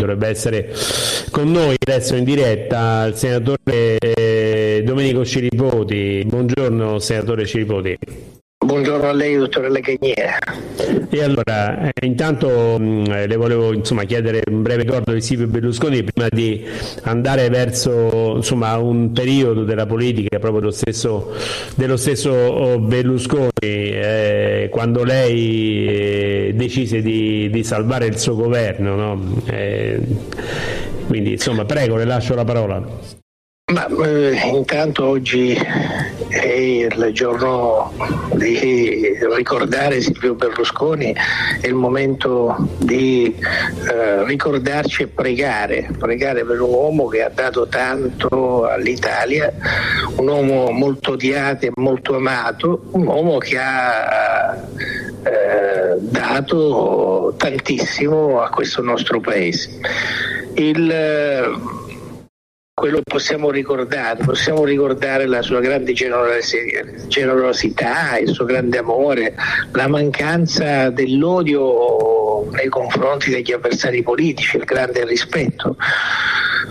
Dovrebbe essere con noi adesso in diretta il senatore eh, Domenico Ciripoti. Buongiorno senatore Ciripoti. Buongiorno a lei, dottore Legagnera. E allora, eh, intanto mh, le volevo insomma, chiedere un breve ricordo di Silvio Berlusconi prima di andare verso insomma, un periodo della politica proprio dello stesso, dello stesso oh, Berlusconi, eh, quando lei eh, decise di, di, salvare il suo governo. No? Eh, quindi insomma, prego, le lascio la parola. Ma eh, intanto oggi è il giorno di ricordare Silvio Berlusconi, è il momento di eh, ricordarci e pregare, pregare per un uomo che ha dato tanto all'Italia, un uomo molto odiato e molto amato, un uomo che ha eh, dato tantissimo a questo nostro paese. Il, quello possiamo ricordare, possiamo ricordare la sua grande generosità, il suo grande amore, la mancanza dell'odio nei confronti degli avversari politici, il grande rispetto.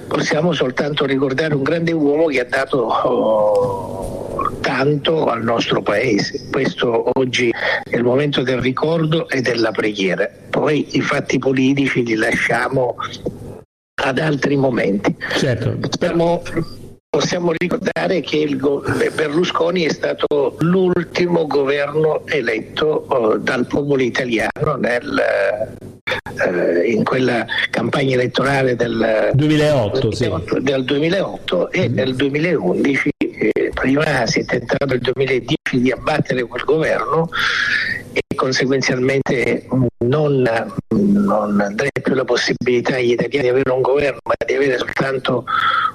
Possiamo soltanto ricordare un grande uomo che ha dato oh, tanto al nostro paese. Questo oggi è il momento del ricordo e della preghiera. Poi i fatti politici li lasciamo ad altri momenti. Certo. Possiamo, possiamo ricordare che il, Berlusconi è stato l'ultimo governo eletto uh, dal popolo italiano nel, uh, in quella campagna elettorale del 2008, sì. del 2008 e nel 2011 eh, prima si è tentato nel 2010 di abbattere quel governo e conseguenzialmente non, non darei più la possibilità agli italiani di avere un governo, ma di avere soltanto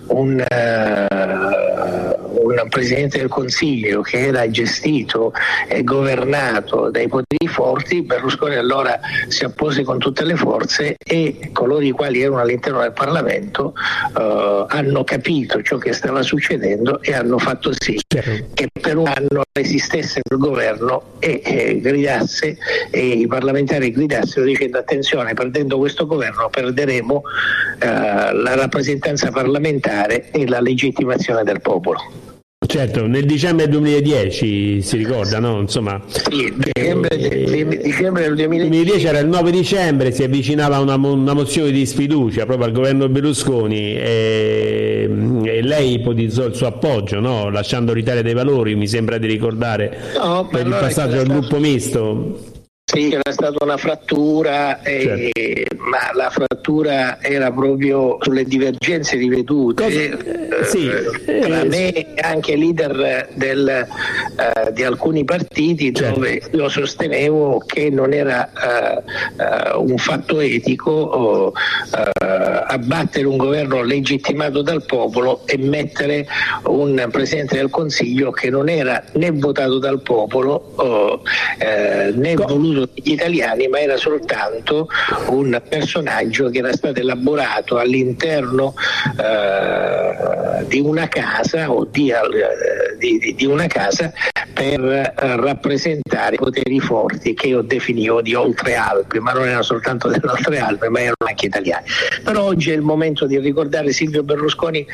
un, uh, un Presidente del Consiglio che era gestito e governato dai poteri forti, Berlusconi allora si appose con tutte le forze e coloro i quali erano all'interno del Parlamento uh, hanno capito ciò che stava succedendo e hanno fatto sì. Che per un anno resistesse il governo e, e gridasse e i parlamentari gridassero dicendo attenzione perdendo questo governo perderemo eh, la rappresentanza parlamentare e la legittimazione del popolo. Certo, nel dicembre 2010 si ricorda, no? Insomma, sì, dicembre, eh, dicembre del 2010. 2010 era il 9 dicembre, si avvicinava una, una mozione di sfiducia proprio al governo Berlusconi e lei ipotizzò il suo appoggio, no? lasciando l'Italia dei valori, mi sembra di ricordare, no, per il passaggio al gruppo misto. Sì, c'era stata una frattura, certo. eh, ma la frattura era proprio sulle divergenze di vedute eh, sì. tra eh, me e anche leader del, eh, di alcuni partiti certo. dove io sostenevo che non era eh, eh, un fatto etico oh, abbattere un governo legittimato dal popolo e mettere un Presidente del Consiglio che non era né votato dal popolo oh, né voluto degli italiani, ma era soltanto un personaggio che era stato elaborato all'interno eh, di una casa o di, eh, di, di una casa per eh, rappresentare i poteri forti che io definivo di oltre Alpi, ma non erano soltanto delle oltre Alpi, ma erano anche italiani. Però oggi è il momento di ricordare Silvio Berlusconi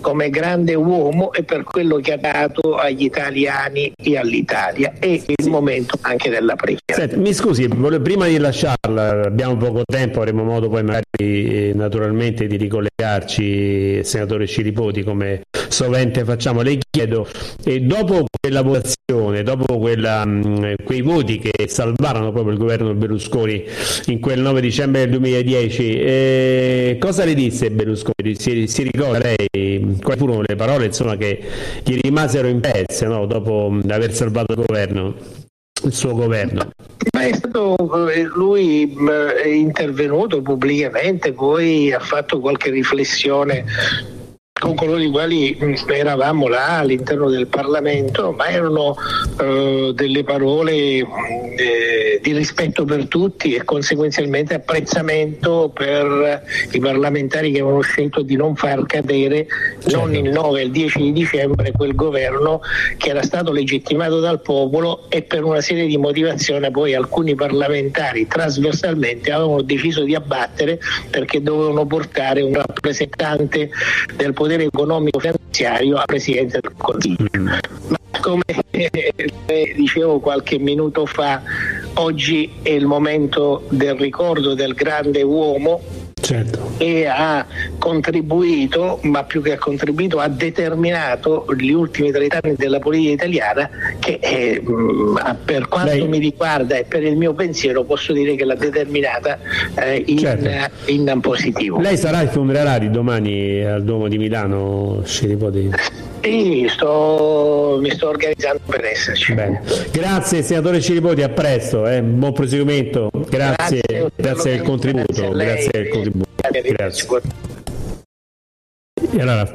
come grande uomo e per quello che ha dato agli italiani e all'Italia e il momento anche della preghiera. Senti, mi scusi, prima di lasciarla, abbiamo poco tempo, avremo modo poi magari eh, naturalmente di ricollegarci, senatore Ciripoti, come sovente facciamo. Le chiedo, e dopo quella votazione, dopo quella, quei voti che salvarono proprio il governo Berlusconi in quel 9 dicembre del 2010, eh, cosa le disse Berlusconi? Si, si, ricorda lei quali furono le parole insomma, che gli rimasero in pezzi no? dopo aver salvato il governo? il suo governo? è stato eh, lui è intervenuto pubblicamente, poi ha fatto qualche riflessione con coloro i quali eravamo là all'interno del Parlamento, ma erano eh, delle parole eh, di rispetto per tutti e conseguenzialmente apprezzamento per i parlamentari che avevano scelto di non far cadere certo. non il 9 e il 10 di dicembre quel governo che era stato legittimato dal popolo e per una serie di motivazioni poi alcuni parlamentari trasversalmente avevano deciso di abbattere perché dovevano portare un rappresentante del potere potere economico finanziario a Presidente del Consiglio. Ma come eh, dicevo qualche minuto fa, oggi è il momento del ricordo del grande uomo certo. e ha contribuito, ma più che ha contribuito, ha determinato gli ultimi 30 anni della politica italiana che eh, per quanto Lei... mi riguarda e per il mio pensiero posso dire che l'ha determinata eh, in, certo. in, positivo. Lei sarà il funerale domani al Duomo di Milano, Sciripoti? Sì, sto, mi sto organizzando per esserci. Bene. Grazie senatore Ciripoti, a presto, eh. buon proseguimento, grazie, grazie, grazie del contributo. Grazie, grazie del contributo. Grazie. E allora